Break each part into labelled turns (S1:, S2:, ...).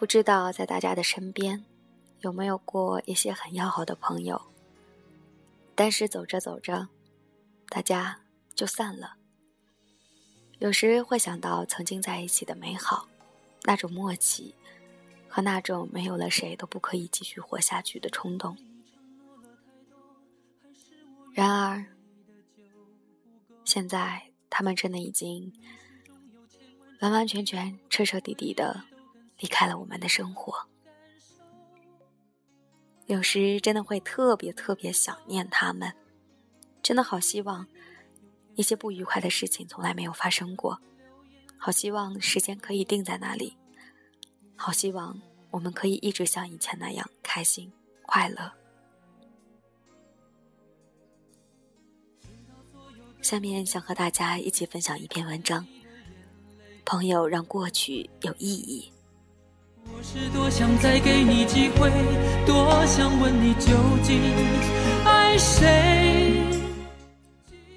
S1: 不知道在大家的身边，有没有过一些很要好的朋友，但是走着走着，大家就散了。有时会想到曾经在一起的美好，那种默契，和那种没有了谁都不可以继续活下去的冲动。然而，现在他们真的已经完完全全、彻彻底底的。离开了我们的生活，有时真的会特别特别想念他们，真的好希望一些不愉快的事情从来没有发生过，好希望时间可以定在那里，好希望我们可以一直像以前那样开心快乐。下面想和大家一起分享一篇文章，朋友让过去有意义。我是多想再给你机会，多想问你究竟爱谁。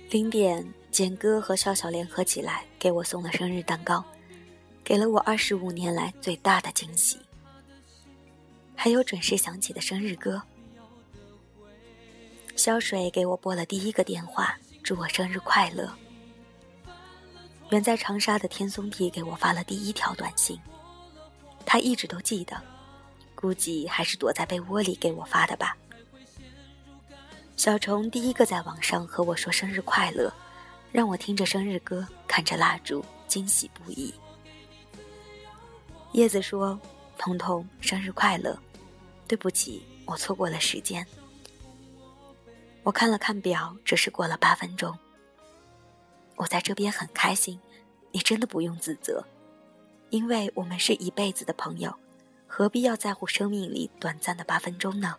S1: 零点，简哥和笑笑联合起来给我送了生日蛋糕，给了我二十五年来最大的惊喜。还有准时响起的生日歌。肖水给我拨了第一个电话，祝我生日快乐。远在长沙的天松弟给我发了第一条短信。他一直都记得，估计还是躲在被窝里给我发的吧。小虫第一个在网上和我说生日快乐，让我听着生日歌，看着蜡烛，惊喜不已。叶子说：“彤彤，生日快乐！对不起，我错过了时间。”我看了看表，这是过了八分钟。我在这边很开心，你真的不用自责。因为我们是一辈子的朋友，何必要在乎生命里短暂的八分钟呢？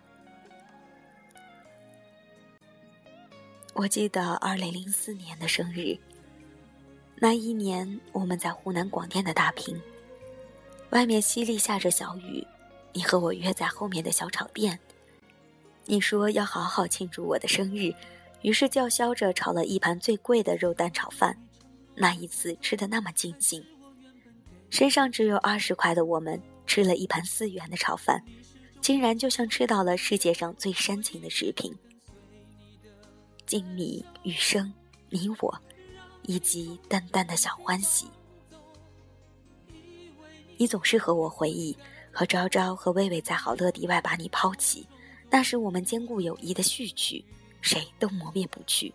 S1: 我记得二零零四年的生日，那一年我们在湖南广电的大屏，外面淅沥下着小雨，你和我约在后面的小炒店，你说要好好庆祝我的生日，于是叫嚣着炒了一盘最贵的肉蛋炒饭，那一次吃的那么尽兴。身上只有二十块的我们，吃了一盘四元的炒饭，竟然就像吃到了世界上最煽情的食品。静谧余生，你我，以及淡淡的小欢喜。你总是和我回忆，和昭昭和薇薇在好乐迪外把你抛弃，那是我们坚固友谊的序曲，谁都磨灭不去。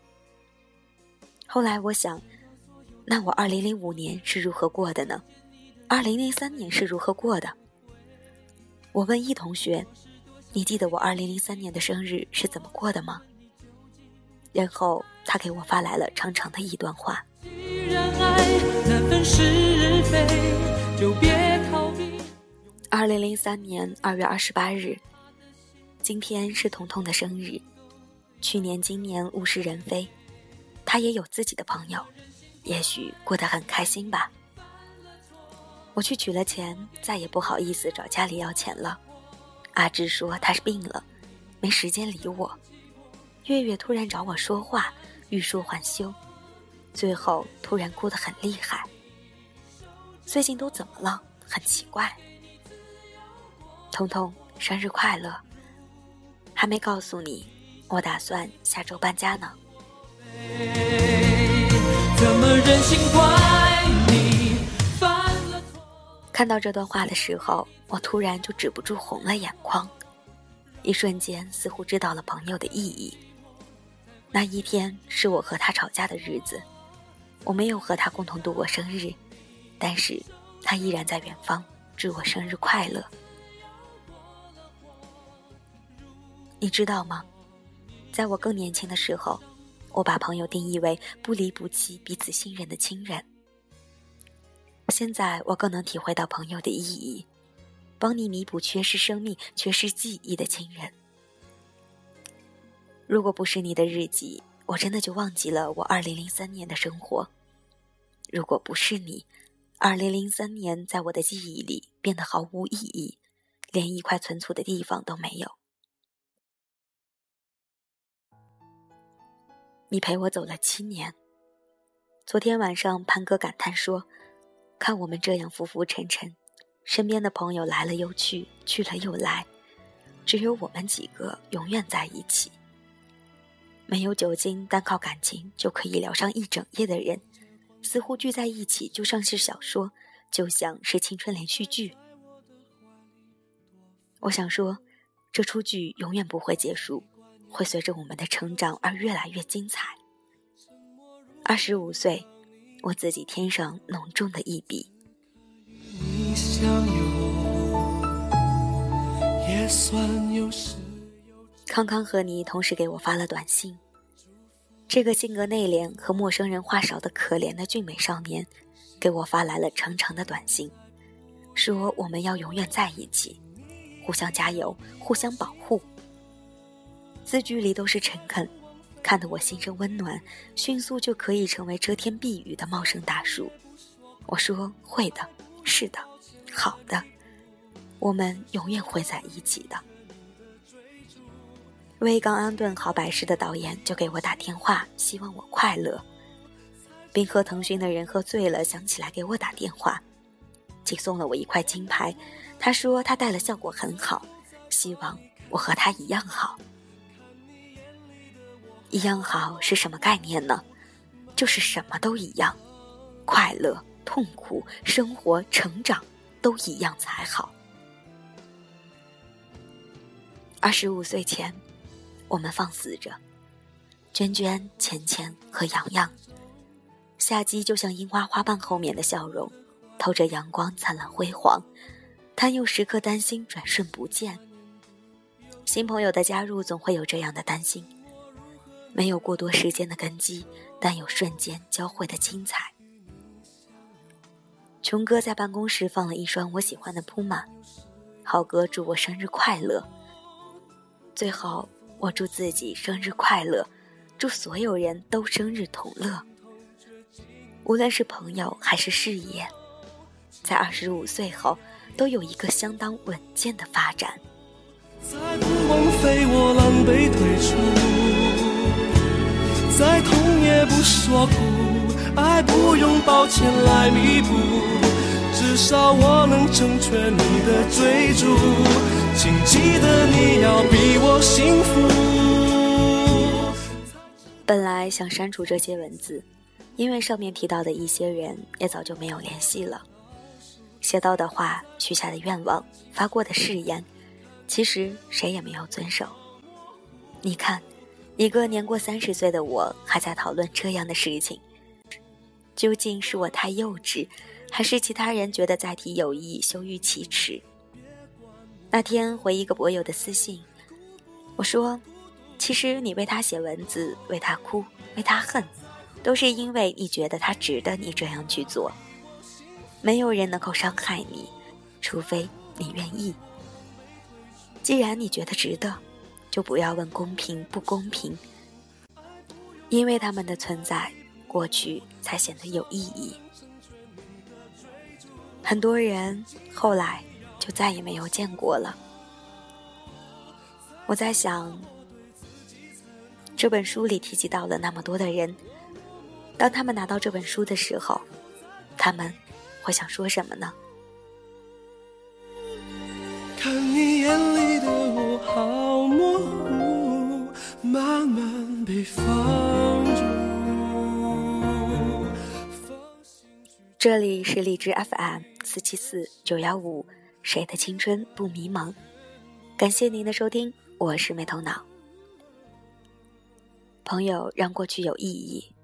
S1: 后来我想，那我二零零五年是如何过的呢？二零零三年是如何过的？我问易同学：“你记得我二零零三年的生日是怎么过的吗？”然后他给我发来了长长的一段话。二零零三年二月二十八日，今天是彤彤的生日。去年、今年物是人非，他也有自己的朋友，也许过得很开心吧。我去取了钱，再也不好意思找家里要钱了。阿芝说他是病了，没时间理我。月月突然找我说话，欲说还休，最后突然哭得很厉害。最近都怎么了？很奇怪。彤彤，生日快乐！还没告诉你，我打算下周搬家呢。怎么忍心怪？看到这段话的时候，我突然就止不住红了眼眶，一瞬间似乎知道了朋友的意义。那一天是我和他吵架的日子，我没有和他共同度过生日，但是他依然在远方祝我生日快乐。你知道吗？在我更年轻的时候，我把朋友定义为不离不弃、彼此信任的亲人。现在我更能体会到朋友的意义，帮你弥补缺失生命、缺失记忆的亲人。如果不是你的日记，我真的就忘记了我二零零三年的生活。如果不是你，二零零三年在我的记忆里变得毫无意义，连一块存储的地方都没有。你陪我走了七年。昨天晚上，潘哥感叹说。看我们这样浮浮沉沉，身边的朋友来了又去，去了又来，只有我们几个永远在一起。没有酒精，单靠感情就可以聊上一整夜的人，似乎聚在一起就像是小说，就像是青春连续剧。我想说，这出剧永远不会结束，会随着我们的成长而越来越精彩。二十五岁，我自己添上浓重的一笔。康康和你同时给我发了短信。这个性格内敛和陌生人话少的可怜的俊美少年，给我发来了长长的短信，说我们要永远在一起，互相加油，互相保护。字句里都是诚恳，看得我心生温暖，迅速就可以成为遮天蔽雨的茂盛大树。我说会的，是的。好的，我们永远会在一起的。为刚安顿好白事的导演就给我打电话，希望我快乐。并和腾讯的人喝醉了，想起来给我打电话，竟送了我一块金牌。他说他戴了效果很好，希望我和他一样好。一样好是什么概念呢？就是什么都一样，快乐、痛苦、生活、成长。都一样才好。二十五岁前，我们放肆着，娟娟、浅浅和洋洋，夏季就像樱花花瓣后面的笑容，透着阳光灿烂辉煌，但又时刻担心转瞬不见。新朋友的加入总会有这样的担心，没有过多时间的根基，但有瞬间交汇的精彩。琼哥在办公室放了一双我喜欢的铺马，浩哥祝我生日快乐。最后，我祝自己生日快乐，祝所有人都生日同乐。无论是朋友还是事业，在二十五岁后都有一个相当稳健的发展。再痛也不说苦。爱不用抱歉来弥补，至少我能成全你的追逐。请记得你要比我幸福。本来想删除这些文字，因为上面提到的一些人也早就没有联系了。写到的话、许下的愿望、发过的誓言，其实谁也没有遵守。你看，一个年过三十岁的我，还在讨论这样的事情。究竟是我太幼稚，还是其他人觉得再提友谊羞于启齿？那天回一个博友的私信，我说：“其实你为他写文字，为他哭，为他恨，都是因为你觉得他值得你这样去做。没有人能够伤害你，除非你愿意。既然你觉得值得，就不要问公平不公平，因为他们的存在。”过去才显得有意义。很多人后来就再也没有见过了。我在想，这本书里提及到了那么多的人，当他们拿到这本书的时候，他们会想说什么呢？看你眼里的我好模糊，慢慢被放。这里是荔枝 FM 四七四九幺五，谁的青春不迷茫？感谢您的收听，我是没头脑。朋友让过去有意义，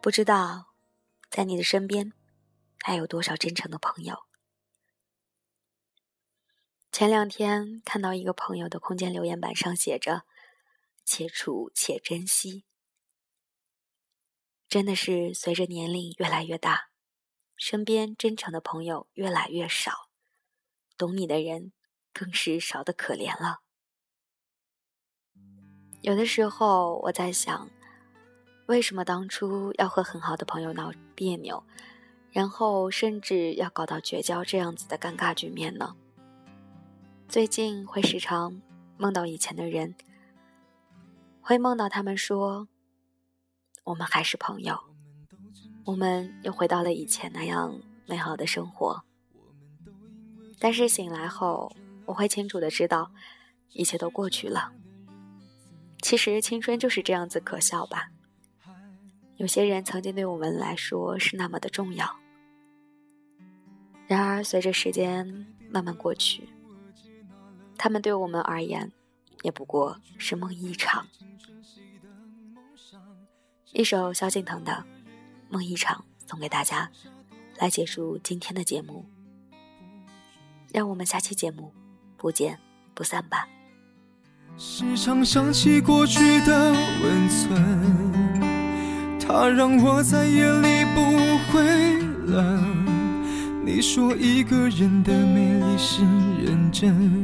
S1: 不知道在你的身边还有多少真诚的朋友。前两天看到一个朋友的空间留言板上写着“且处且珍惜”，真的是随着年龄越来越大。身边真诚的朋友越来越少，懂你的人更是少得可怜了。有的时候我在想，为什么当初要和很好的朋友闹别扭，然后甚至要搞到绝交这样子的尴尬局面呢？最近会时常梦到以前的人，会梦到他们说，我们还是朋友。我们又回到了以前那样美好的生活，但是醒来后，我会清楚的知道，一切都过去了。其实青春就是这样子可笑吧。有些人曾经对我们来说是那么的重要，然而随着时间慢慢过去，他们对我们而言，也不过是梦一场。一首萧敬腾的《梦一场》送给大家，来结束今天的节目。让我们下期节目不见不散吧。
S2: 时常想起过去的温存，它让我在夜里不会冷。你说一个人的美丽是认真，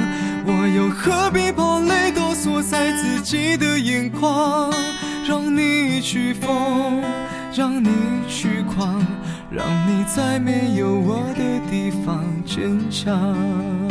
S2: 我又何必把泪都锁在自己的眼眶，让你去疯。让你去狂，让你在没有我的地方坚强。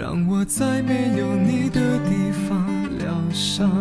S2: 让我在没有你的地方疗伤。